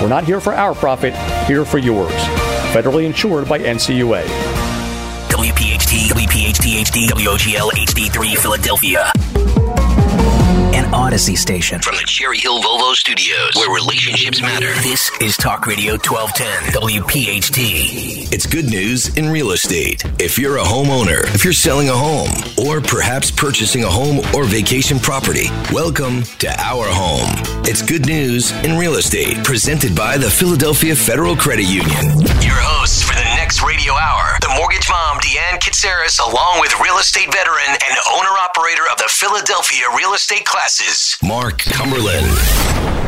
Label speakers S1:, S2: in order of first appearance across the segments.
S1: We're not here for our profit, here for yours. Federally insured by NCUA.
S2: WPHT, WPHT HD, WOGL HD3 Philadelphia. An Odyssey station from the Cherry Hill Volvo Studios, where relationships matter. This is Talk Radio 1210, WPHT.
S3: It's good news in real estate. If you're a homeowner, if you're selling a home, or perhaps purchasing a home or vacation property, welcome to Our Home. It's good news in real estate, presented by the Philadelphia Federal Credit Union.
S2: Your hosts for the next radio hour, the mortgage mom, Deanne Katsaris, along with real estate veteran and owner operator of the Philadelphia Real Estate Classes,
S3: Mark Cumberland.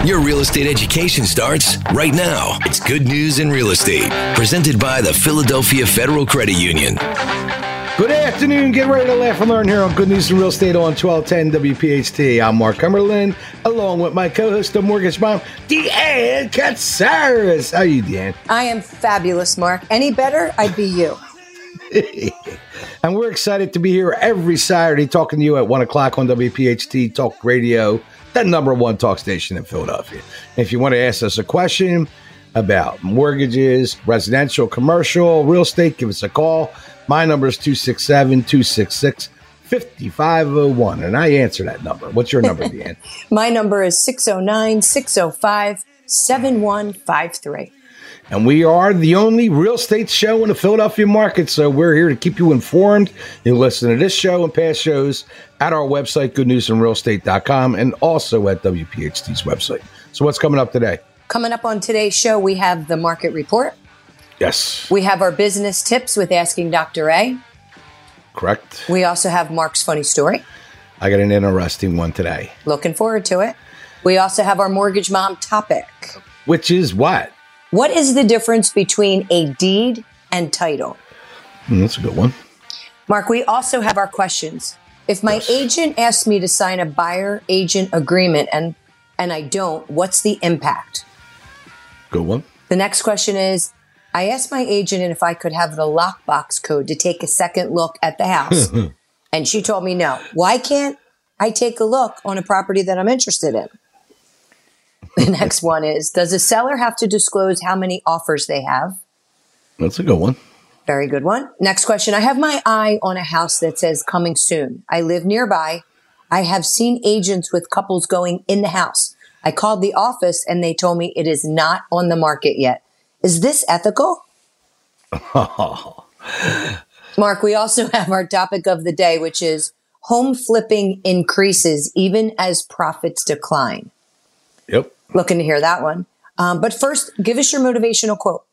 S3: Your real estate education starts right now. It's good news in real estate, presented by the Philadelphia Federal Credit Union.
S4: Good afternoon. Get ready to laugh and learn here on Good News in Real Estate on 1210 WPHT. I'm Mark Cumberland, along with my co-host, the mortgage mom, Deanne Katsaris. How are you, Deanne?
S5: I am fabulous, Mark. Any better, I'd be you.
S4: and we're excited to be here every Saturday talking to you at 1 o'clock on WPHT Talk Radio, the number one talk station in Philadelphia. If you want to ask us a question about mortgages, residential, commercial, real estate, give us a call. My number is 267 266 5501. And I answer that number. What's your number, Deanne?
S5: My number is 609 605 7153.
S4: And we are the only real estate show in the Philadelphia market. So we're here to keep you informed. You listen to this show and past shows at our website, goodnewsandrealestate.com, and also at WPHT's website. So what's coming up today?
S5: Coming up on today's show, we have the market report.
S4: Yes.
S5: We have our business tips with Asking Dr. A.
S4: Correct.
S5: We also have Mark's funny story.
S4: I got an interesting one today.
S5: Looking forward to it. We also have our mortgage mom topic.
S4: Which is what?
S5: What is the difference between a deed and title?
S4: Mm, that's a good one.
S5: Mark, we also have our questions. If my yes. agent asks me to sign a buyer agent agreement and and I don't, what's the impact?
S4: Good one.
S5: The next question is I asked my agent if I could have the lockbox code to take a second look at the house. and she told me no. Why can't I take a look on a property that I'm interested in? The next one is Does a seller have to disclose how many offers they have?
S4: That's a good one.
S5: Very good one. Next question. I have my eye on a house that says coming soon. I live nearby. I have seen agents with couples going in the house. I called the office and they told me it is not on the market yet. Is this ethical? Mark, we also have our topic of the day, which is home flipping increases even as profits decline.
S4: Yep.
S5: Looking to hear that one. Um, but first, give us your motivational quote.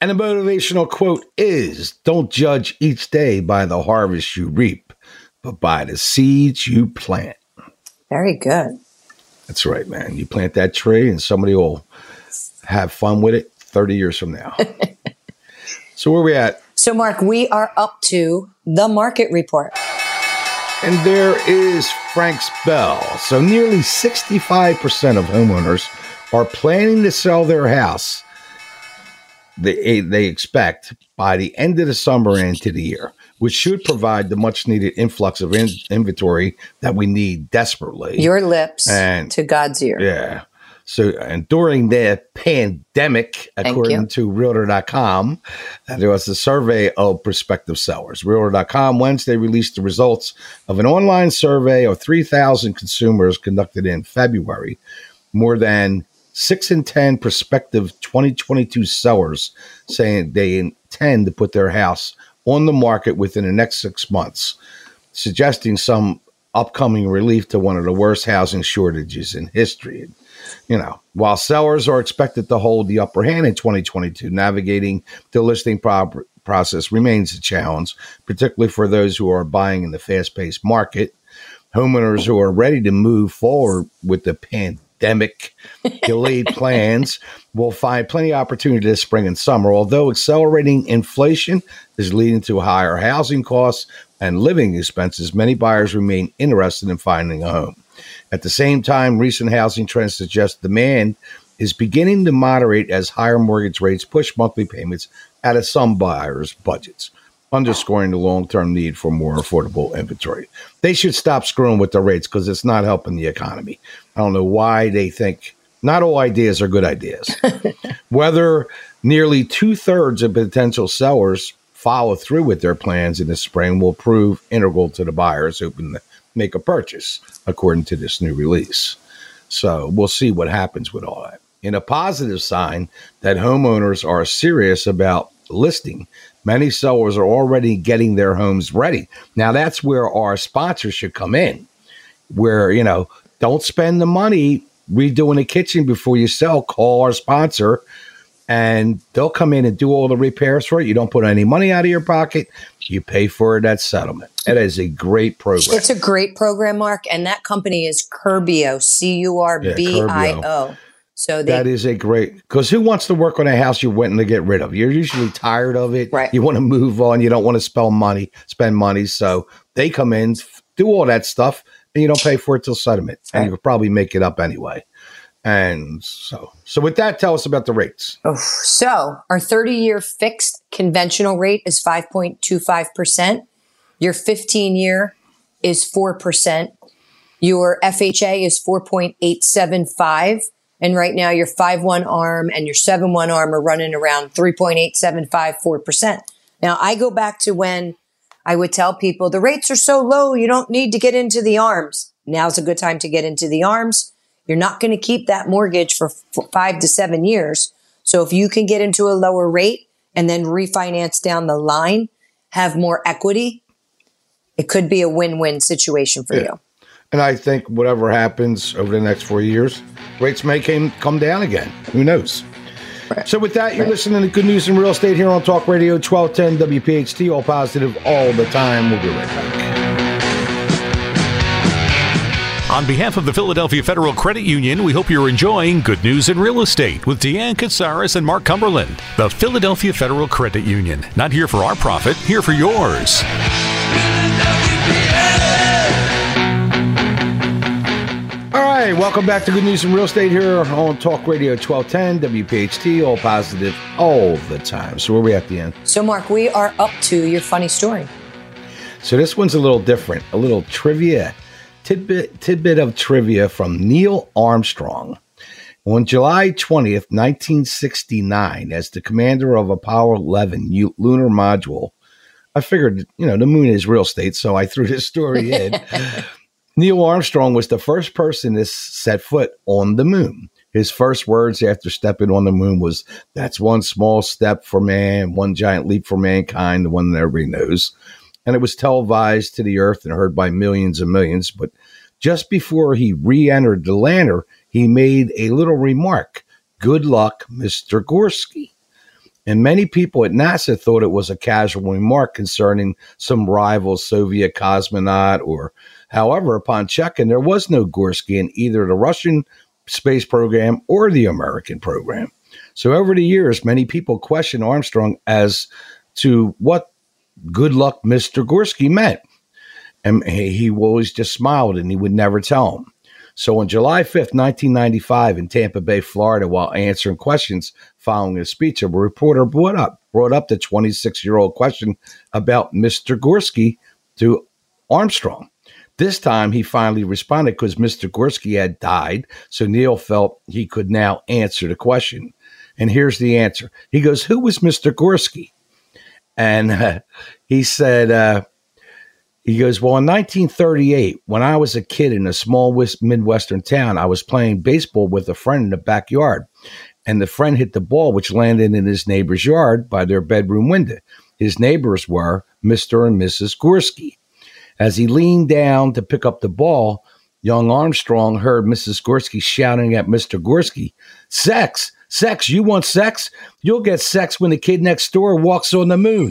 S4: And the motivational quote is Don't judge each day by the harvest you reap, but by the seeds you plant.
S5: Very good.
S4: That's right, man. You plant that tree and somebody will have fun with it 30 years from now. so, where are we at?
S5: So, Mark, we are up to the market report.
S4: And there is Frank's Bell. So, nearly 65% of homeowners are planning to sell their house. They, eh, they expect by the end of the summer and into the year, which should provide the much needed influx of in- inventory that we need desperately.
S5: Your lips and, to God's ear.
S4: Yeah. So, and during the pandemic, according to Realtor.com, uh, there was a survey of prospective sellers. Realtor.com Wednesday released the results of an online survey of 3,000 consumers conducted in February. More than six in 10 prospective 2022 sellers saying they intend to put their house on the market within the next six months, suggesting some upcoming relief to one of the worst housing shortages in history you know, while sellers are expected to hold the upper hand in 2022, navigating the listing pro- process remains a challenge, particularly for those who are buying in the fast paced market. Homeowners who are ready to move forward with the pandemic pandemic delayed plans will find plenty of opportunity this spring and summer. Although accelerating inflation is leading to higher housing costs and living expenses, many buyers remain interested in finding a home. At the same time, recent housing trends suggest demand is beginning to moderate as higher mortgage rates push monthly payments out of some buyers' budgets, underscoring the long term need for more affordable inventory. They should stop screwing with the rates because it's not helping the economy. I don't know why they think not all ideas are good ideas. Whether nearly two thirds of potential sellers follow through with their plans in the spring will prove integral to the buyers hoping to make a purchase, according to this new release. So we'll see what happens with all that. In a positive sign that homeowners are serious about listing, many sellers are already getting their homes ready. Now that's where our sponsors should come in. Where, you know, don't spend the money redoing a kitchen before you sell, call our sponsor and they'll come in and do all the repairs for it. You don't put any money out of your pocket. You pay for it at settlement. It is a great program.
S5: It's a great program, Mark. And that company is Curbio, C U R B I O. So
S4: they, that is a great because who wants to work on a house you're wanting to get rid of? You're usually tired of it.
S5: Right.
S4: You want to move on. You don't want to spend money, spend money. So they come in, do all that stuff, and you don't pay for it till settlement, right. and you could probably make it up anyway. And so, so with that, tell us about the rates.
S5: Oh, so our 30 year fixed conventional rate is 5.25%. Your 15 year is 4%. Your FHA is 4.875. And right now your 5-1 arm and your 7-1 arm are running around 3.875, 4%. Now I go back to when I would tell people the rates are so low, you don't need to get into the arms. Now's a good time to get into the arms you're not going to keep that mortgage for f- five to seven years. So if you can get into a lower rate and then refinance down the line, have more equity, it could be a win-win situation for yeah. you.
S4: And I think whatever happens over the next four years, rates may came, come down again. Who knows? Right. So with that, you're right. listening to Good News in Real Estate here on Talk Radio 1210 WPHT, all positive all the time. We'll be right back.
S6: On behalf of the Philadelphia Federal Credit Union, we hope you're enjoying Good News in Real Estate with Deanne Katsaris and Mark Cumberland. The Philadelphia Federal Credit Union, not here for our profit, here for yours.
S4: All right, welcome back to Good News in Real Estate here on Talk Radio 1210 WPHT, all positive all the time. So where are we at the end?
S5: So Mark, we are up to your funny story.
S4: So this one's a little different, a little trivia tidbit, tidbit of trivia from Neil Armstrong. On July 20th, 1969, as the commander of Apollo 11 lunar module, I figured, you know, the moon is real estate, so I threw this story in. Neil Armstrong was the first person to set foot on the moon. His first words after stepping on the moon was, That's one small step for man, one giant leap for mankind, the one that everybody knows and it was televised to the earth and heard by millions and millions. But just before he re entered the lander, he made a little remark Good luck, Mr. Gorsky. And many people at NASA thought it was a casual remark concerning some rival Soviet cosmonaut, or however, upon checking, there was no Gorsky in either the Russian space program or the American program. So over the years, many people questioned Armstrong as to what good luck Mr. Gorsky meant. And he always just smiled and he would never tell him. So on July 5th, 1995, in Tampa Bay, Florida, while answering questions following his speech, a reporter brought up brought up the 26 year old question about Mr. Gorsky to Armstrong. This time he finally responded because Mr. Gorsky had died. So Neil felt he could now answer the question. And here's the answer. He goes, Who was Mr. Gorsky? And uh, he said, uh, he goes, Well, in 1938, when I was a kid in a small West, Midwestern town, I was playing baseball with a friend in the backyard. And the friend hit the ball, which landed in his neighbor's yard by their bedroom window. His neighbors were Mr. and Mrs. Gorsky. As he leaned down to pick up the ball, young Armstrong heard Mrs. Gorsky shouting at Mr. Gorsky, Sex! Sex, you want sex? You'll get sex when the kid next door walks on the moon.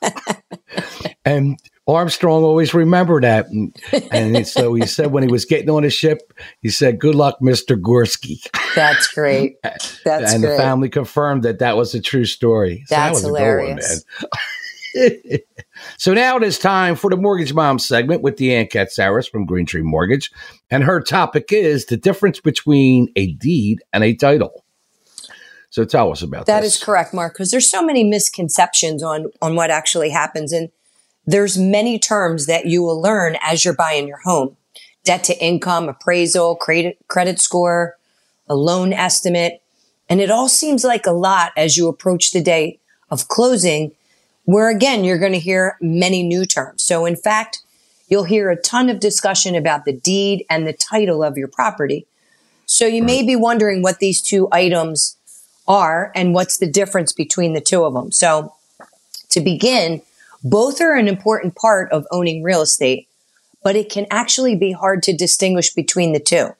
S4: and Armstrong always remembered that. And, and so he said when he was getting on the ship, he said, Good luck, Mr. Gorsky.
S5: That's great. That's
S4: and
S5: great.
S4: the family confirmed that that was a true story.
S5: So That's that hilarious.
S4: One, so now it is time for the Mortgage Mom segment with Deanne Katsaris from Green Tree Mortgage. And her topic is the difference between a deed and a title. So tell us about
S5: that.
S4: That
S5: is correct, Mark, because there's so many misconceptions on on what actually happens. And there's many terms that you will learn as you're buying your home. Debt to income, appraisal, credit, credit score, a loan estimate. And it all seems like a lot as you approach the day of closing, where again, you're going to hear many new terms. So in fact, you'll hear a ton of discussion about the deed and the title of your property. So you may be wondering what these two items are and what's the difference between the two of them. So to begin, both are an important part of owning real estate, but it can actually be hard to distinguish between the two.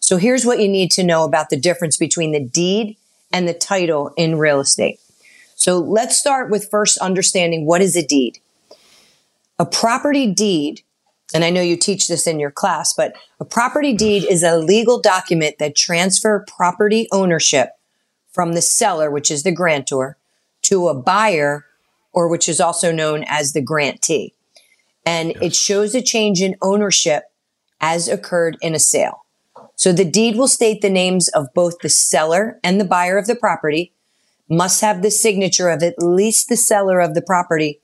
S5: So here's what you need to know about the difference between the deed and the title in real estate. So let's start with first understanding what is a deed. A property deed, and I know you teach this in your class, but a property deed is a legal document that transfer property ownership from the seller, which is the grantor, to a buyer or which is also known as the grantee. And yes. it shows a change in ownership as occurred in a sale. So the deed will state the names of both the seller and the buyer of the property, must have the signature of at least the seller of the property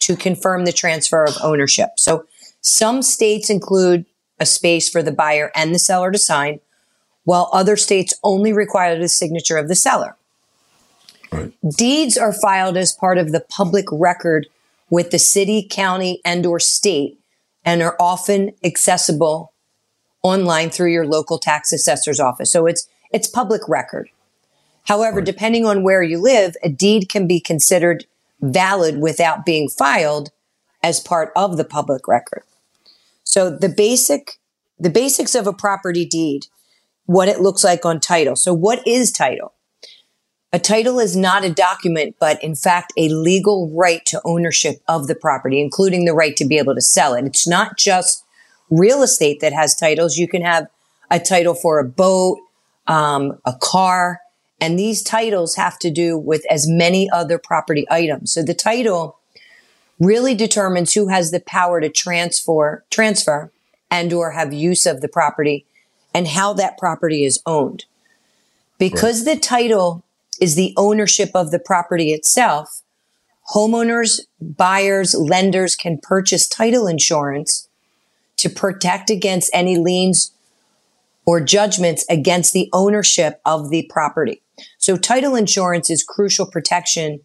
S5: to confirm the transfer of ownership. So some states include a space for the buyer and the seller to sign, while other states only require the signature of the seller. Right. Deeds are filed as part of the public record with the city, county, and or state and are often accessible online through your local tax assessor's office. So it's it's public record. However, right. depending on where you live, a deed can be considered valid without being filed as part of the public record. So the basic the basics of a property deed, what it looks like on title. So what is title? A title is not a document, but in fact, a legal right to ownership of the property, including the right to be able to sell it. It's not just real estate that has titles. You can have a title for a boat, um, a car, and these titles have to do with as many other property items. So the title really determines who has the power to transfer, transfer and or have use of the property and how that property is owned. Because right. the title is the ownership of the property itself. Homeowners, buyers, lenders can purchase title insurance to protect against any liens or judgments against the ownership of the property. So title insurance is crucial protection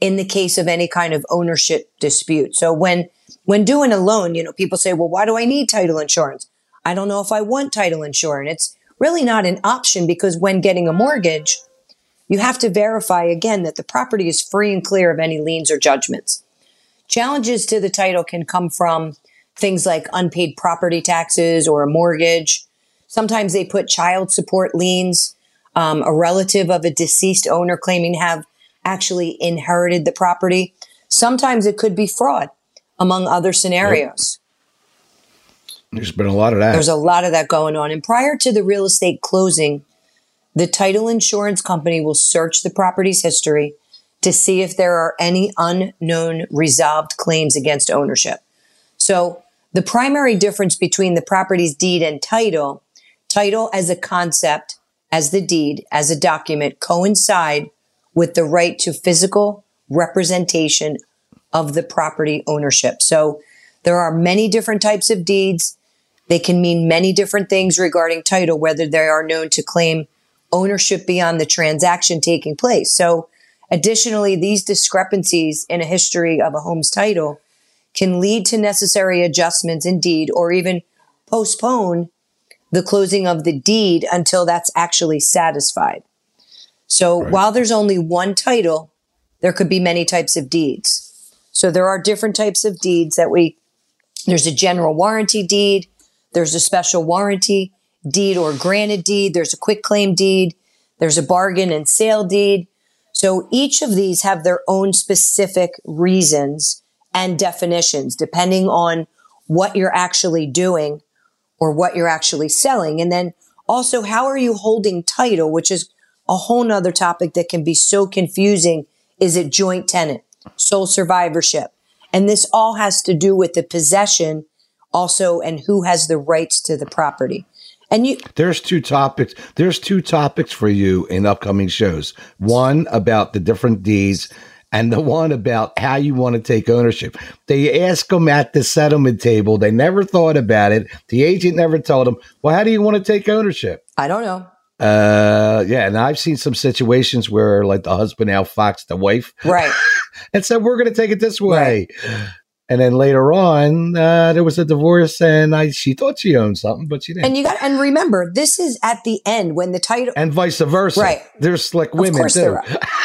S5: in the case of any kind of ownership dispute. So when, when doing a loan, you know, people say, well, why do I need title insurance? I don't know if I want title insurance. It's really not an option because when getting a mortgage, you have to verify again that the property is free and clear of any liens or judgments. Challenges to the title can come from things like unpaid property taxes or a mortgage. Sometimes they put child support liens, um, a relative of a deceased owner claiming to have actually inherited the property. Sometimes it could be fraud, among other scenarios.
S4: There's been a lot of that.
S5: There's a lot of that going on. And prior to the real estate closing, the title insurance company will search the property's history to see if there are any unknown resolved claims against ownership. So the primary difference between the property's deed and title, title as a concept, as the deed, as a document coincide with the right to physical representation of the property ownership. So there are many different types of deeds. They can mean many different things regarding title, whether they are known to claim ownership beyond the transaction taking place. So additionally, these discrepancies in a history of a home's title can lead to necessary adjustments in deed or even postpone the closing of the deed until that's actually satisfied. So right. while there's only one title, there could be many types of deeds. So there are different types of deeds that we, there's a general warranty deed, there's a special warranty, deed or granted deed. There's a quitclaim deed. There's a bargain and sale deed. So each of these have their own specific reasons and definitions, depending on what you're actually doing or what you're actually selling. And then also, how are you holding title, which is a whole nother topic that can be so confusing. Is it joint tenant, sole survivorship? And this all has to do with the possession also and who has the rights to the property. And you
S4: There's two topics. There's two topics for you in upcoming shows. One about the different deeds and the one about how you want to take ownership. They ask them at the settlement table. They never thought about it. The agent never told them, well, how do you want to take ownership?
S5: I don't know.
S4: Uh, yeah, and I've seen some situations where like the husband outfoxed the wife,
S5: right,
S4: and said we're going to take it this way. Right. And then later on, uh, there was a divorce, and I she thought she owned something, but she didn't.
S5: And you got and remember, this is at the end when the title
S4: and vice versa.
S5: Right,
S4: there's slick women too.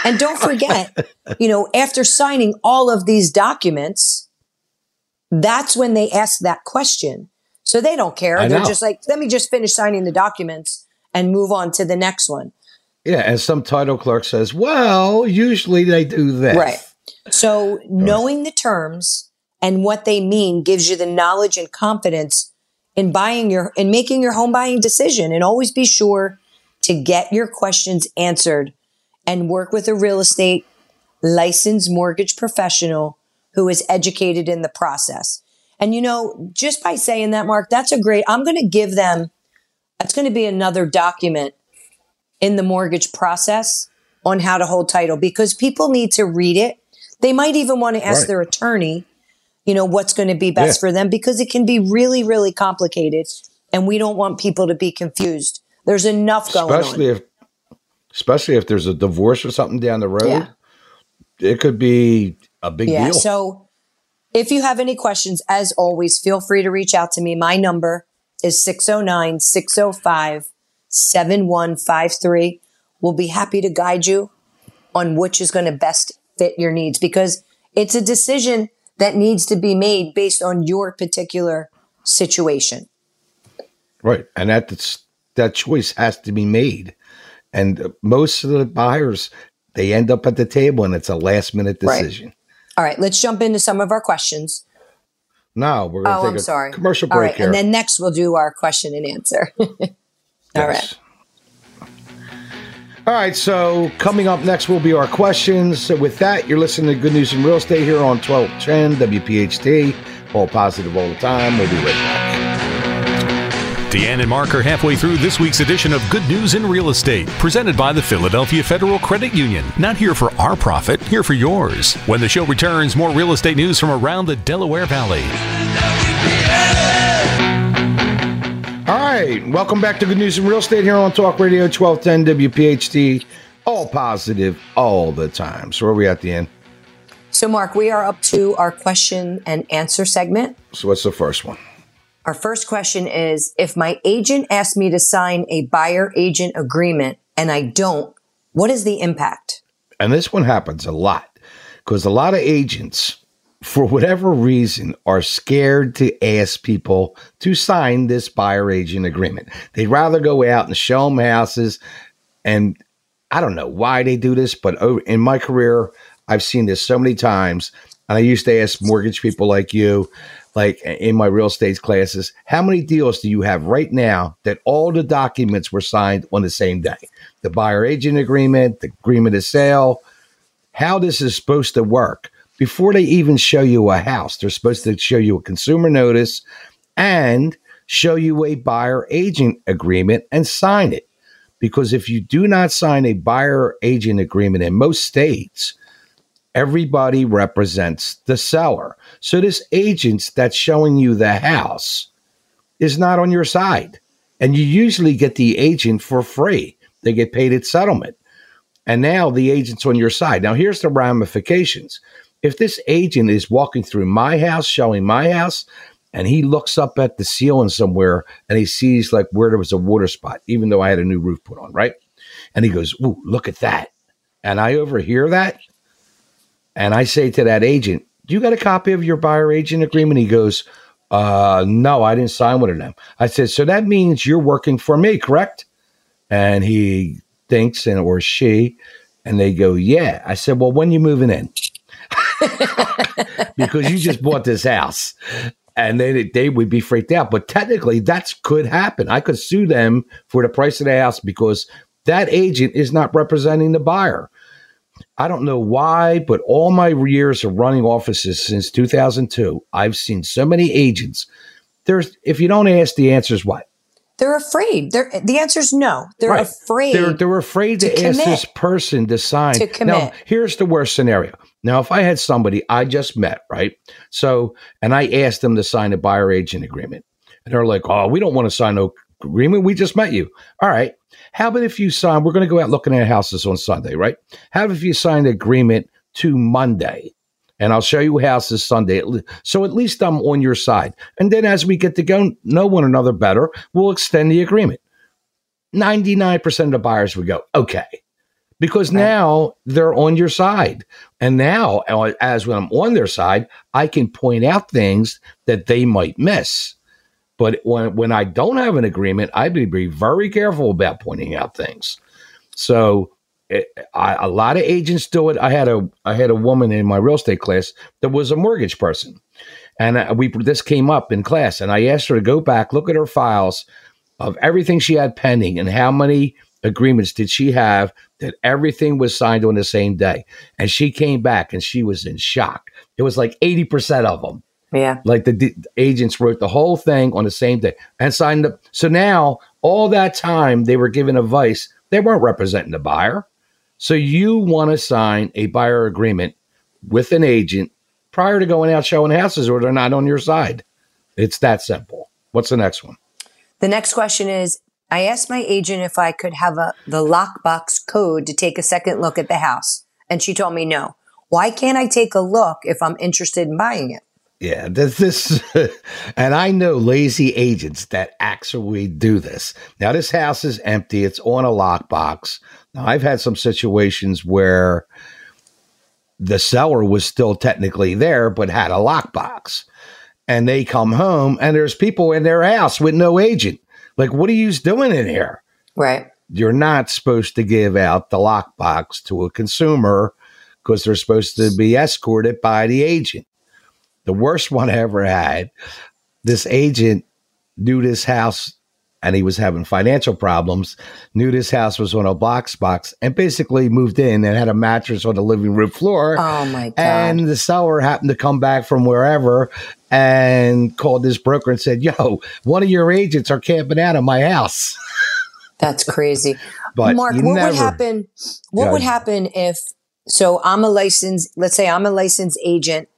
S5: and don't forget, you know, after signing all of these documents, that's when they ask that question. So they don't care. I They're know. just like, let me just finish signing the documents and move on to the next one.
S4: Yeah, and some title clerk says, "Well, usually they do this."
S5: Right. So knowing the terms and what they mean gives you the knowledge and confidence in buying your in making your home buying decision and always be sure to get your questions answered and work with a real estate licensed mortgage professional who is educated in the process. And you know, just by saying that, Mark, that's a great, I'm going to give them that's going to be another document in the mortgage process on how to hold title because people need to read it. They might even want to ask right. their attorney, you know, what's going to be best yeah. for them because it can be really, really complicated. And we don't want people to be confused. There's enough going
S4: especially on. If, especially if there's a divorce or something down the road. Yeah. It could be a big yeah, deal.
S5: So if you have any questions, as always, feel free to reach out to me. My number is 609 605 7153. We'll be happy to guide you on which is going to best fit your needs because it's a decision that needs to be made based on your particular situation.
S4: Right. And that's, that choice has to be made. And uh, most of the buyers, they end up at the table and it's a last minute decision. Right.
S5: All right, let's jump into some of our questions.
S4: No, we're going to oh, take I'm a sorry. commercial break
S5: here. And then next we'll do our question and answer. All yes.
S4: right. All right, so coming up next will be our questions. So with that, you're listening to Good News in Real Estate here on 1210 WPHT. All positive all the time. We'll be right back.
S6: Deanne and Mark are halfway through this week's edition of Good News in Real Estate, presented by the Philadelphia Federal Credit Union. Not here for our profit, here for yours. When the show returns, more real estate news from around the Delaware Valley.
S4: All right, welcome back to Good News in Real Estate here on Talk Radio 1210 WPHT. All positive all the time. So, where are we at the end?
S5: So, Mark, we are up to our question and answer segment.
S4: So, what's the first one?
S5: Our first question is if my agent asks me to sign a buyer agent agreement and I don't, what is the impact?
S4: And this one happens a lot because a lot of agents, for whatever reason, are scared to ask people to sign this buyer agent agreement. They'd rather go out and show them houses. And I don't know why they do this, but in my career, I've seen this so many times. And I used to ask mortgage people like you, like in my real estate classes, how many deals do you have right now that all the documents were signed on the same day? The buyer agent agreement, the agreement of sale, how this is supposed to work. Before they even show you a house, they're supposed to show you a consumer notice and show you a buyer agent agreement and sign it. Because if you do not sign a buyer agent agreement in most states, everybody represents the seller. So this agent that's showing you the house is not on your side. And you usually get the agent for free. They get paid at settlement. And now the agent's on your side. Now here's the ramifications. If this agent is walking through my house, showing my house, and he looks up at the ceiling somewhere and he sees like where there was a water spot, even though I had a new roof put on, right? And he goes, Ooh, look at that. And I overhear that and I say to that agent, Do you got a copy of your buyer agent agreement? He goes, uh, no, I didn't sign one of them. I said, So that means you're working for me, correct? And he thinks, and or she, and they go, Yeah. I said, Well, when you moving in? because you just bought this house and they they would be freaked out. But technically, that could happen. I could sue them for the price of the house because that agent is not representing the buyer. I don't know why, but all my years of running offices since 2002, I've seen so many agents. There's if you don't ask, the answer is what
S5: they're afraid. They're, the answer is no. They're right. afraid.
S4: They're, they're afraid to, to ask this person to sign.
S5: To commit.
S4: Now, here's the worst scenario. Now, if I had somebody I just met, right? So, and I asked them to sign a buyer agent agreement, and they're like, "Oh, we don't want to sign no agreement. We just met you. All right. How about if you sign? We're going to go out looking at houses on Sunday, right? How about if you sign the agreement to Monday? and I'll show you houses Sunday. So at least I'm on your side. And then as we get to go know one another better, we'll extend the agreement. 99% of the buyers would go, okay. Because right. now they're on your side. And now, uh, as when I'm on their side, I can point out things that they might miss. But when, when I don't have an agreement, I'd be very careful about pointing out things. So it, I, a lot of agents do it. I had a I had a woman in my real estate class that was a mortgage person, and we this came up in class, and I asked her to go back, look at her files of everything she had pending, and how many agreements did she have that everything was signed on the same day, and she came back and she was in shock. It was like eighty percent of them.
S5: Yeah,
S4: like the d- agents wrote the whole thing on the same day and signed up. So now all that time they were giving advice. They weren't representing the buyer so you want to sign a buyer agreement with an agent prior to going out showing houses or they're not on your side. It's that simple. What's the next one?
S5: The next question is I asked my agent if I could have a the lockbox code to take a second look at the house. And she told me no. Why can't I take a look if I'm interested in buying it?
S4: Yeah, this, this and I know lazy agents that actually do this. Now this house is empty; it's on a lockbox. Now, I've had some situations where the seller was still technically there, but had a lockbox. And they come home and there's people in their house with no agent. Like, what are you doing in here?
S5: Right.
S4: You're not supposed to give out the lockbox to a consumer because they're supposed to be escorted by the agent. The worst one I ever had, this agent knew this house and he was having financial problems, knew this house was on a box box, and basically moved in and had a mattress on the living room floor.
S5: Oh my god!
S4: And the seller happened to come back from wherever and called this broker and said, "Yo, one of your agents are camping out of my house."
S5: That's crazy. but Mark, what never, would happen? What would happen if? So I'm a licensed. Let's say I'm a licensed agent,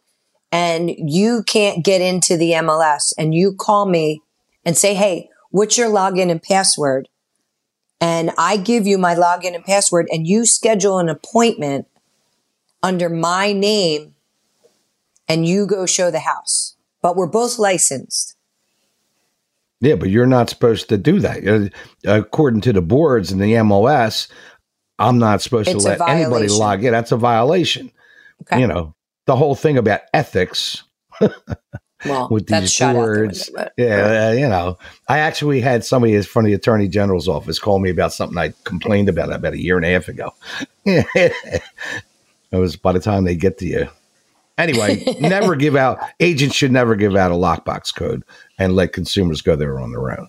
S5: and you can't get into the MLS, and you call me and say, "Hey." What's your login and password? And I give you my login and password and you schedule an appointment under my name and you go show the house. But we're both licensed.
S4: Yeah, but you're not supposed to do that. According to the boards and the MLS, I'm not supposed it's to let anybody log in. That's a violation. Okay. You know, the whole thing about ethics
S5: well, with these words. The
S4: yeah, uh, you know, I actually had somebody from the attorney general's office call me about something I complained about about a year and a half ago. it was by the time they get to you. Anyway, never give out. Agents should never give out a lockbox code and let consumers go there on their own.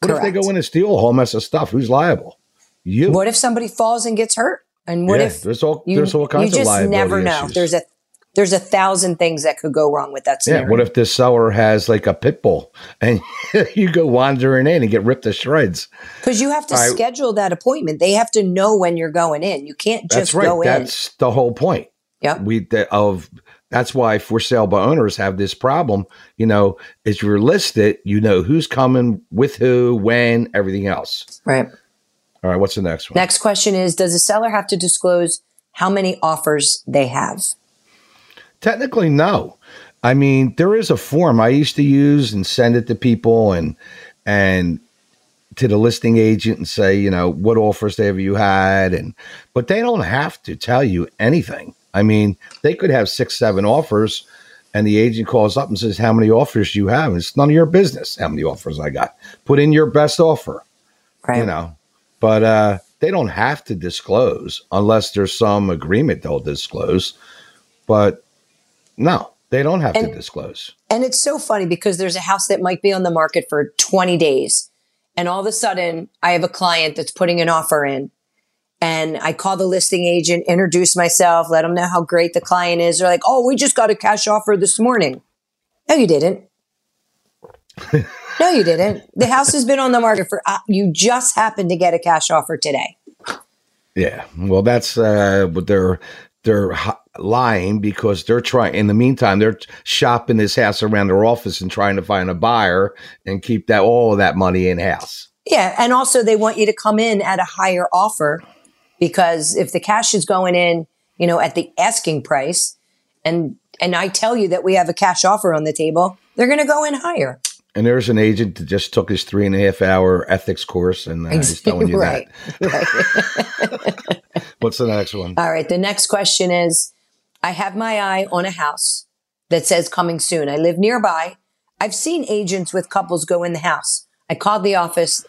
S4: What Correct. if they go in and steal a whole mess of stuff? Who's liable? You.
S5: What if somebody falls and gets hurt? And what yeah, if
S4: there's all you, there's all kinds
S5: you
S4: just
S5: of never know.
S4: Issues.
S5: There's a there's a thousand things that could go wrong with that scenario.
S4: Yeah. What if this seller has like a pit bull and you go wandering in and get ripped to shreds?
S5: Because you have to right. schedule that appointment. They have to know when you're going in. You can't just
S4: right.
S5: go
S4: in. That's the whole point.
S5: Yeah.
S4: We the, of that's why for sale by owners have this problem. You know, as you're listed, you know who's coming with who, when, everything else.
S5: Right.
S4: All right. What's the next one?
S5: Next question is: Does a seller have to disclose how many offers they have?
S4: Technically, no. I mean, there is a form I used to use and send it to people and and to the listing agent and say, you know, what offers have you had and but they don't have to tell you anything. I mean, they could have six, seven offers and the agent calls up and says, How many offers you have? And it's none of your business how many offers I got. Put in your best offer. Right. You know. But uh they don't have to disclose unless there's some agreement they'll disclose. But No, they don't have and, to disclose.
S5: And it's so funny because there's a house that might be on the market for 20 days. And all of a sudden, I have a client that's putting an offer in. And I call the listing agent, introduce myself, let them know how great the client is. They're like, oh, we just got a cash offer this morning. No, you didn't. no, you didn't. The house has been on the market for, uh, you just happened to get a cash offer today.
S4: Yeah. Well, that's uh, what they're, they're lying because they're trying in the meantime they're shopping this house around their office and trying to find a buyer and keep that all of that money in house
S5: yeah and also they want you to come in at a higher offer because if the cash is going in you know at the asking price and and i tell you that we have a cash offer on the table they're going to go in higher
S4: and there's an agent that just took his three and a half hour ethics course, and uh, he's telling you right, that. Right. What's the next one?
S5: All right. The next question is I have my eye on a house that says coming soon. I live nearby. I've seen agents with couples go in the house. I called the office.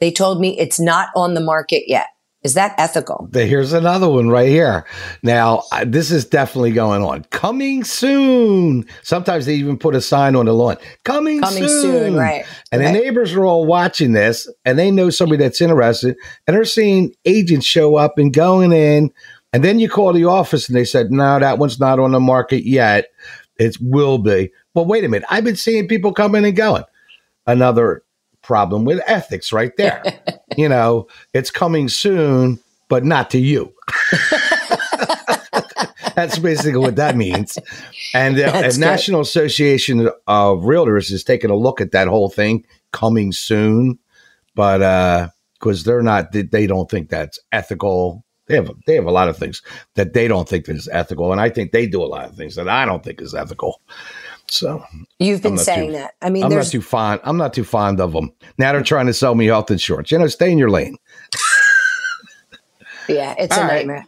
S5: They told me it's not on the market yet. Is that ethical?
S4: Here's another one right here. Now, this is definitely going on. Coming soon. Sometimes they even put a sign on the lawn. Coming, Coming soon. soon.
S5: Right.
S4: And
S5: okay.
S4: the neighbors are all watching this and they know somebody that's interested and they're seeing agents show up and going in and then you call the office and they said, no, that one's not on the market yet. It will be. But wait a minute. I've been seeing people coming and going. Another problem with ethics right there. you know, it's coming soon, but not to you. That's basically what that means. And the National Association of Realtors is taking a look at that whole thing coming soon, but because uh, they're not, they don't think that's ethical they have they have a lot of things that they don't think is ethical, and I think they do a lot of things that I don't think is ethical. So
S5: you've been saying too, that. I mean,
S4: I'm not too fond. I'm not too fond of them. Now they're trying to sell me health insurance. You know, stay in your lane.
S5: yeah, it's All a right. nightmare.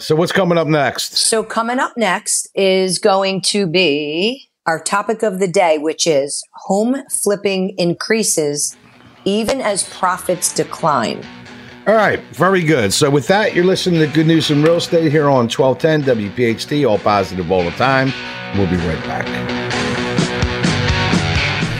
S4: So what's coming up next?
S5: So coming up next is going to be our topic of the day, which is home flipping increases even as profits decline.
S4: All right, very good. So with that, you're listening to Good News in Real Estate here on 1210 WPHT, all positive all the time. We'll be right back.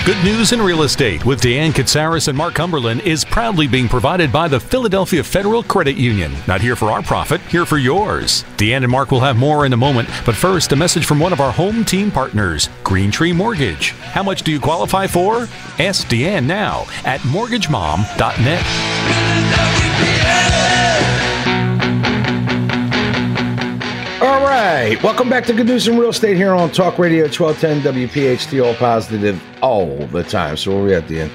S6: Good News in Real Estate with Deanne Katsaris and Mark Cumberland is proudly being provided by the Philadelphia Federal Credit Union. Not here for our profit, here for yours. Deanne and Mark will have more in a moment, but first, a message from one of our home team partners, Green Tree Mortgage. How much do you qualify for? Ask Deanne now at mortgagemom.net.
S4: right. Welcome back to Good News in Real Estate here on Talk Radio 1210 WPHT, all positive all the time. So, where are we at the end?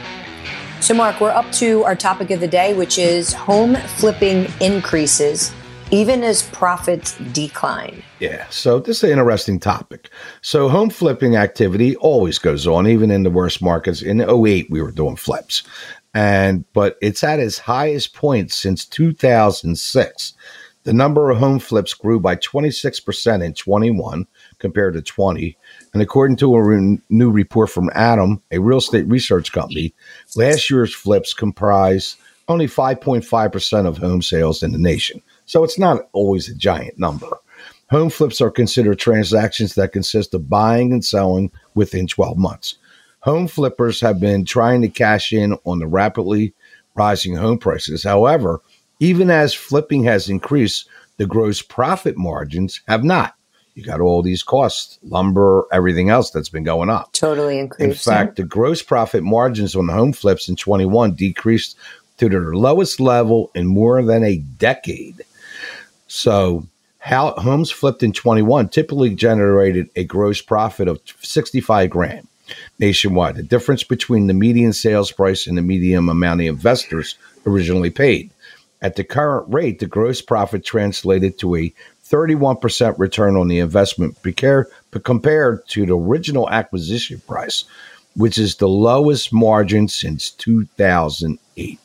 S5: So, Mark, we're up to our topic of the day, which is home flipping increases even as profits decline.
S4: Yeah, so this is an interesting topic. So home flipping activity always goes on, even in the worst markets. In 08, we were doing flips and but it's at its highest point since 2006. The number of home flips grew by 26% in 21 compared to 20. And according to a re- new report from ATTOM, a real estate research company, last year's flips comprised only 5.5% of home sales in the nation. So it's not always a giant number. Home flips are considered transactions that consist of buying and selling within 12 months. Home flippers have been trying to cash in on the rapidly rising home prices. However, even as flipping has increased, the gross profit margins have not. You got all these costs, lumber, everything else that's been going up.
S5: Totally increased.
S4: In fact, the gross profit margins on the home flips in 21 decreased to their lowest level in more than a decade. So, how homes flipped in 21 typically generated a gross profit of 65 grand nationwide. The difference between the median sales price and the median amount the investors originally paid. At the current rate, the gross profit translated to a 31% return on the investment compared to the original acquisition price, which is the lowest margin since 2008.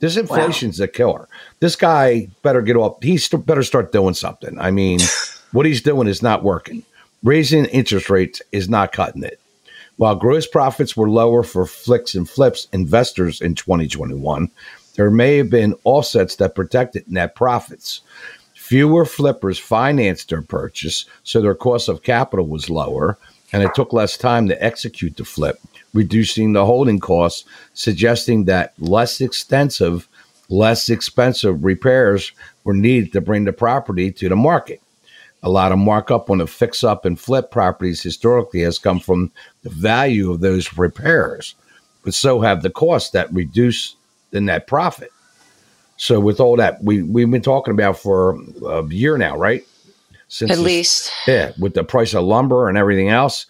S4: This inflation's wow. a killer. This guy better get off. He st- better start doing something. I mean, what he's doing is not working. Raising interest rates is not cutting it. While gross profits were lower for flicks and flips investors in 2021, there may have been offsets that protected net profits. Fewer flippers financed their purchase, so their cost of capital was lower, and it took less time to execute the flip, reducing the holding costs, suggesting that less extensive, less expensive repairs were needed to bring the property to the market. A lot of markup on the fix up and flip properties historically has come from the value of those repairs, but so have the costs that reduce the net profit. So with all that, we we've been talking about for a year now, right?
S5: Since at least,
S4: yeah, with the price of lumber and everything else.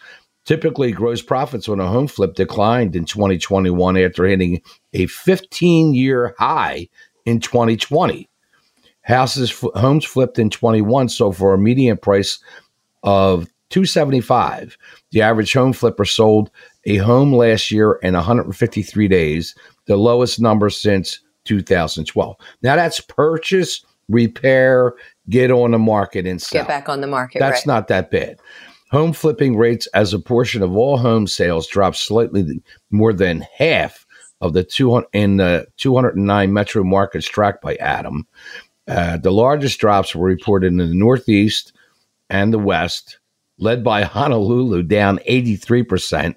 S4: Typically, gross profits on a home flip declined in 2021 after hitting a 15 year high in 2020. Houses, homes flipped in 21 so for a median price of 275. The average home flipper sold a home last year in 153 days, the lowest number since 2012. Now that's purchase, repair, get on the market and sell.
S5: Get back on the market.
S4: That's
S5: right.
S4: not that bad. Home flipping rates as a portion of all home sales dropped slightly more than half of the 200 in the 209 metro markets tracked by ATTOM. Uh, the largest drops were reported in the Northeast and the West, led by Honolulu, down 83%,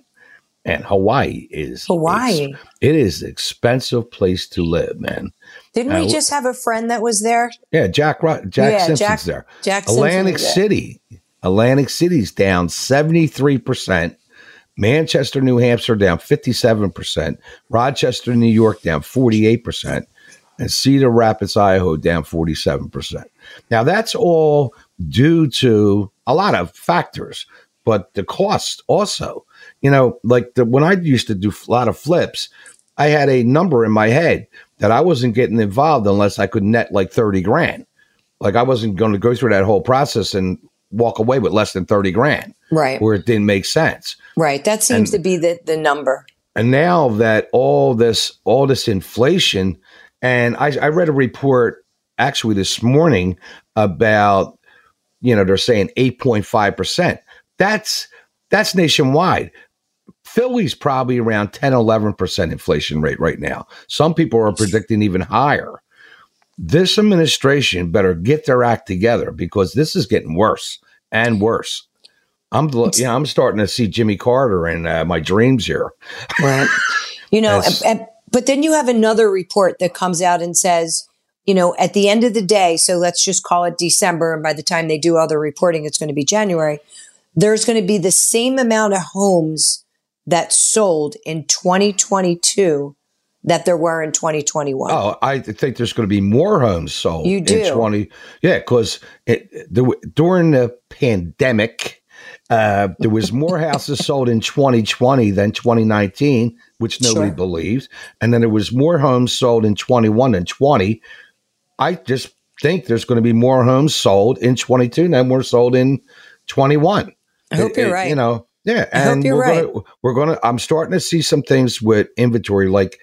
S4: and Hawaii is
S5: Hawaii.
S4: It is expensive place to live, man.
S5: Didn't uh, we just have a friend that was there?
S4: Yeah, Jack Jack yeah, Simpson's Jack, there.
S5: Jack
S4: Atlantic City. Atlantic City's down 73%. Manchester, New Hampshire down 57%. Rochester, New York down 48%. And Cedar Rapids, Idaho down 47%. Now that's all due to a lot of factors, but the cost also you know, like the, when I used to do a lot of flips, I had a number in my head that I wasn't getting involved unless I could net like 30 grand. Like I wasn't going to go through that whole process and walk away with less than 30 grand.
S5: Right.
S4: Where it didn't make sense.
S5: Right. That seems and, to be the, the number.
S4: And now that all this, all this inflation, and I, I read a report actually this morning about, you know, they're saying 8.5%. That's, that's nationwide. Philly's probably around 10, 11% inflation rate right now. Some people are predicting even higher. This administration better get their act together because this is getting worse and worse. I'm yeah, I'm starting to see Jimmy Carter in uh, my dreams here.
S5: Right. You know, and, but then you have another report that comes out and says, you know, at the end of the day, so let's just call it December, and by the time they do other reporting, it's going to be January. There's going to be the same amount of homes that sold in 2022 that there were in 2021.
S4: Oh, I think there's going to be more homes sold.
S5: You do.
S4: In 20, yeah, because during the pandemic, uh, there was more houses sold in 2020 than 2019, which nobody sure. believed. And then there was more homes sold in 21 and 20. I just think there's going to be more homes sold in 22 than were sold in 21.
S5: I hope it, you're right.
S4: You know, yeah,
S5: I and
S4: we're
S5: right.
S4: gonna we're gonna I'm starting to see some things with inventory like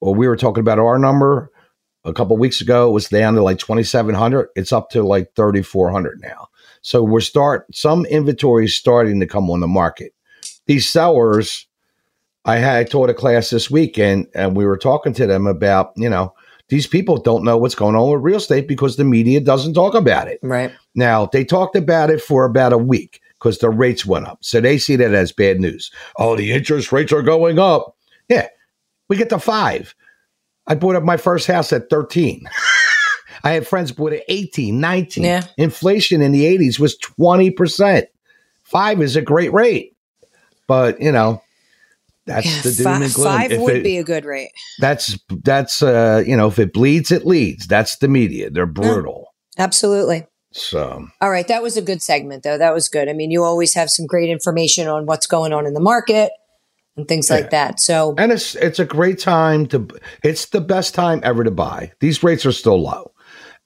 S4: well, we were talking about our number a couple weeks ago, it was down to like 2700. It's up to like 3400 now. So we're start some inventory is starting to come on the market. These sellers I had I taught a class this weekend and we were talking to them about, you know, these people don't know what's going on with real estate because the media doesn't talk about it.
S5: Right.
S4: Now, they talked about it for about a week because the rates went up. So they see that as bad news. Oh, the interest rates are going up. Yeah, we get to five. I bought up my first house at 13. I had friends bought at 18, 19.
S5: Yeah.
S4: Inflation in the 80s was 20%. Five is a great rate. But, you know, that's yeah, the doom five, and gloom.
S5: Five if would it, be a good rate.
S4: That's, that's, uh, you know, if it bleeds, it leads. That's the media. They're brutal.
S5: Yeah, absolutely.
S4: So,
S5: all right, that was a good segment, though. That was good. I mean, you always have some great information on what's going on in the market and things yeah. like that. So,
S4: and it's it's a great time to. It's the best time ever to buy. These rates are still low,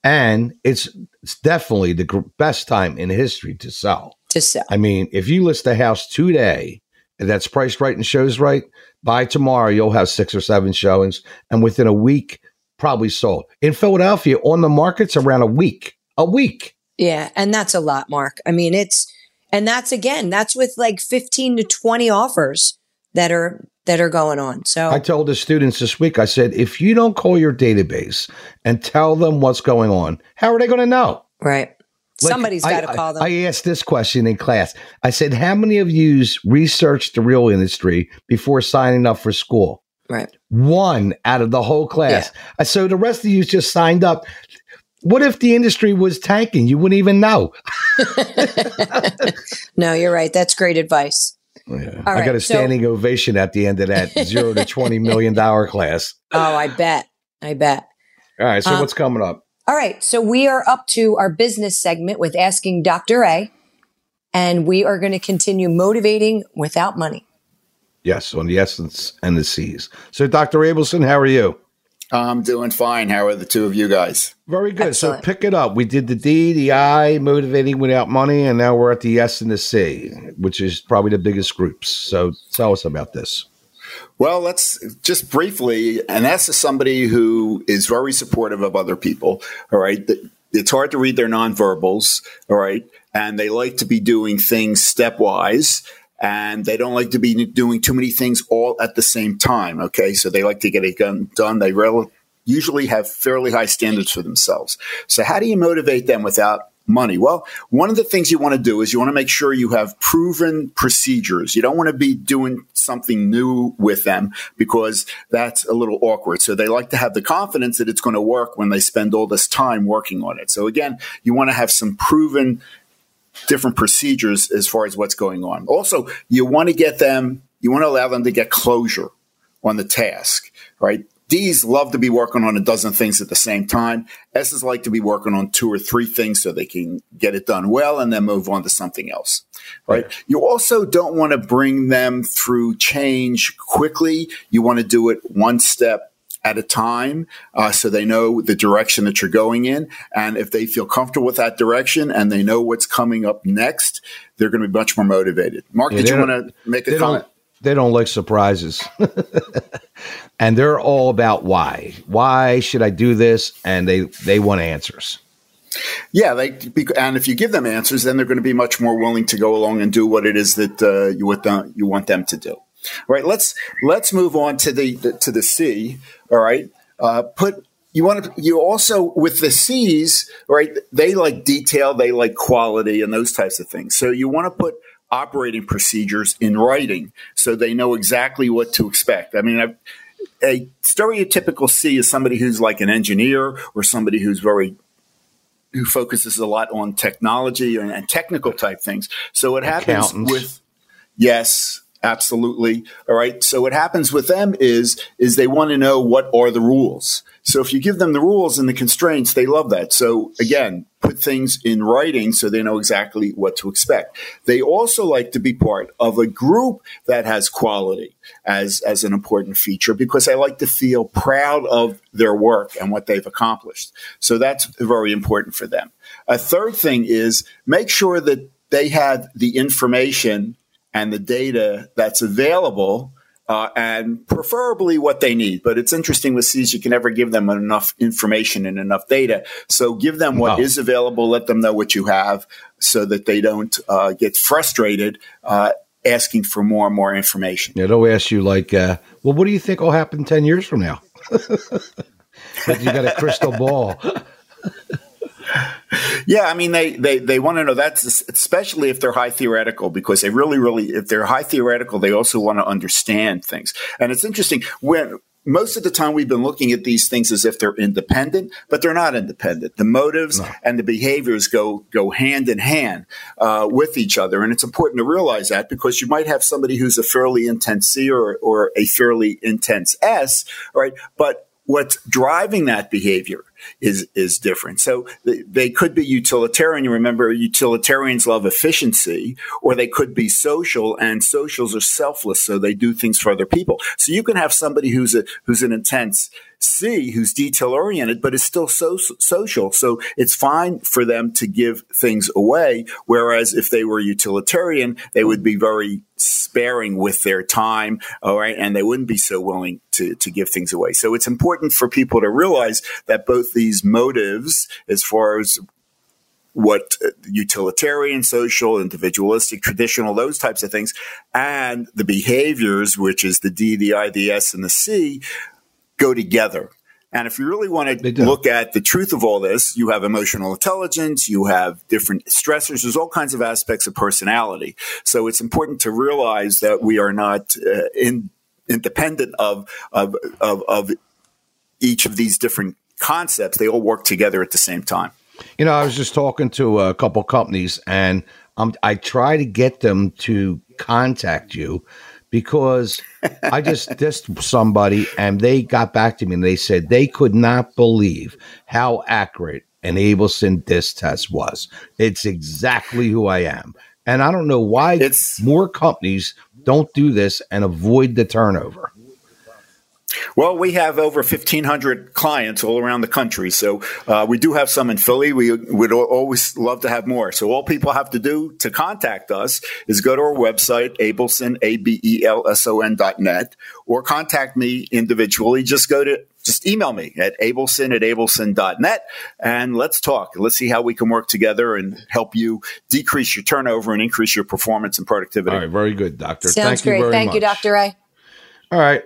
S4: and it's it's definitely the gr- best time in history to sell.
S5: To sell.
S4: I mean, if you list a house today and that's priced right and shows right, by tomorrow you'll have six or seven showings, and within a week, probably sold. In Philadelphia, on the market's around a week a week.
S5: Yeah. And that's a lot, Mark. I mean, it's, and that's again, that's with like 15 to 20 offers that are, that are going on. So
S4: I told the students this week, I said, if you don't call your database and tell them what's going on, how are they going to know?
S5: Right. Like, Somebody's got to call them.
S4: I, I asked this question in class. I said, How many of you researched the real industry before signing up for school?
S5: Right.
S4: One out of the whole class. Yeah. Uh, so the rest of you just signed up. What if the industry was tanking? You wouldn't even know.
S5: no, you're right. That's great advice.
S4: Yeah. I got a standing so, ovation at the end of that zero to twenty million dollar class.
S5: Oh, I bet. I bet.
S4: All right. So um, what's coming up?
S5: All right. So we are up to our business segment with asking Dr. A, and we are going to continue motivating without money.
S4: Yes, on the S's and the C's. So, Dr. Abelson, how are you?
S7: I'm doing fine. How are the two of you guys?
S4: Very good. Excellent. So pick it up. We did the D, the I, motivating without money, and now we're at the S and the C, which is probably the biggest groups. So tell us about this.
S7: Well, let's just briefly, and S is somebody who is very supportive of other people. All right. It's hard to read their nonverbals. All right. And they like to be doing things stepwise and they don't like to be doing too many things all at the same time. Okay, so they like to get it done. They usually have fairly high standards for themselves. So how do you motivate them without money? Well, one of the things you want to do is you want to make sure you have proven procedures. You don't want to be doing something new with them because that's a little awkward. So they like to have the confidence that it's going to work when they spend all this time working on it. So again, you want to have some proven different procedures as far as what's going on. Also, you want to get them, you want to allow them to get closure on the task, right? D's love to be working on a dozen things at the same time. S's like to be working on two or three things so they can get it done well and then move on to something else. Right. right. You also don't want to bring them through change quickly. You want to do it one step at a time uh, so they know the direction that you're going in. And if they feel comfortable with that direction and they know what's coming up next, they're going to be much more motivated. Mark, yeah, did you want to make a comment?
S4: They don't like surprises. and they're all about why. Why should I do this? And they, they want answers.
S7: Yeah, they and if you give them answers, then they're going to be much more willing to go along and do what it is that uh, you want them, you want them to do. All right, let's let's move on to the, to the C. All right, uh, put you want to you also with the C's right? They like detail, they like quality, and those types of things. So you want to put operating procedures in writing so they know exactly what to expect. I mean, I've, a stereotypical C is somebody who's like an engineer or somebody who's very who focuses a lot on technology and, and technical type things. So what happens with yes, Absolutely. All right. So what happens with them is is they want to know what are the rules. So if you give them the rules and the constraints, they love that. So again, put things in writing so they know exactly what to expect. They also like to be part of a group that has quality as as an important feature because they like to feel proud of their work and what they've accomplished. So that's very important for them. A third thing is make sure that they have the information and the data that's available uh, and preferably what they need. But it's interesting with C's, you can never give them enough information and enough data. So give them what wow. is available, let them know what you have so that they don't uh, get frustrated. Uh, asking for more and more information.
S4: Yeah, they'll ask you like, uh, well, what do you think will happen 10 years from now? you got a crystal ball.
S7: yeah, I mean they they they want to know that especially if they're high theoretical because they really really if they're high theoretical they also want to understand things. And it's interesting when most of the time we've been looking at these things as if they're independent, but they're not independent. The motives no. and the behaviors go go hand in hand uh, with each other, and it's important to realize that because you might have somebody who's a fairly intense C or or a fairly intense S, right? But what's driving that behavior is is different. So they could be utilitarian. You remember, utilitarians love efficiency, or they could be social, and socials are selfless, so they do things for other people. So you can have somebody who's a who's an intense C who's detail oriented, but is still so social. So it's fine for them to give things away. Whereas if they were utilitarian, they would be very sparing with their time. All right. And they wouldn't be so willing to, to give things away. So it's important for people to realize that both these motives, as far as what uh, utilitarian, social, individualistic, traditional, those types of things, and the behaviors, which is the D, the I, the S, and the C, go together. And if you really want to look at the truth of all this, you have emotional intelligence, you have different stressors, there's all kinds of aspects of personality. So it's important to realize that we are not uh, in, independent of, of, of, of each of these different concepts. They all work together at the same time.
S4: You know, I was just talking to a couple companies and um, I try to get them to contact you because I just dissed somebody and they got back to me and they said they could not believe how accurate an Abelson DISC test was. It's exactly who I am. And I don't know why it's, more companies don't do this and avoid the turnover.
S7: Well, we have over 1,500 clients all around the country. So uh, we do have some in Philly. We would always love to have more. So all people have to do to contact us is go to our website, Abelson, A-B-E-L-S-O-N dot net, or contact me individually. Just go to just email me at abelson at abelson.net and let's talk. Let's see how we can work together and help you decrease your turnover and increase your performance and productivity.
S4: All right, very good, Doctor.
S5: Sounds Thank great. Thank much. you, Dr. Ray.
S4: All right.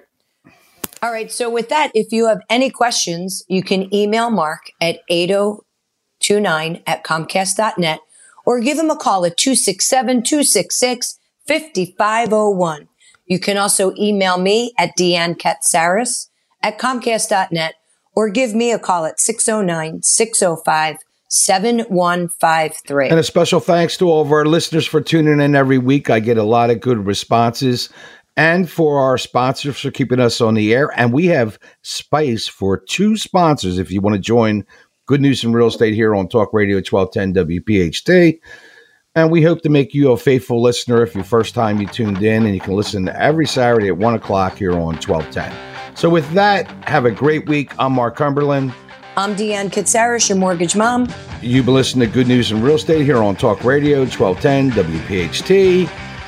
S5: All right. So with that, if you have any questions, you can email Mark at 8029 at comcast.net or give him a call at 267-266-5501. You can also email me at Deanne Katsaris at comcast.net or give me a call at 609 605 7153.
S4: And a special thanks to all of our listeners for tuning in every week. I get a lot of good responses and for our sponsors for keeping us on the air. And we have space for two sponsors if you want to join Good News in Real Estate here on Talk Radio 1210 WPHT. And we hope to make you a faithful listener if your first time you tuned in, and you can listen every Saturday at 1 o'clock here on 1210. So, with that, have a great week. I'm Mark Cumberland.
S5: I'm Deanne Katsaris, your mortgage mom.
S4: You've been listening to Good News in Real Estate here on Talk Radio 1210 WPHT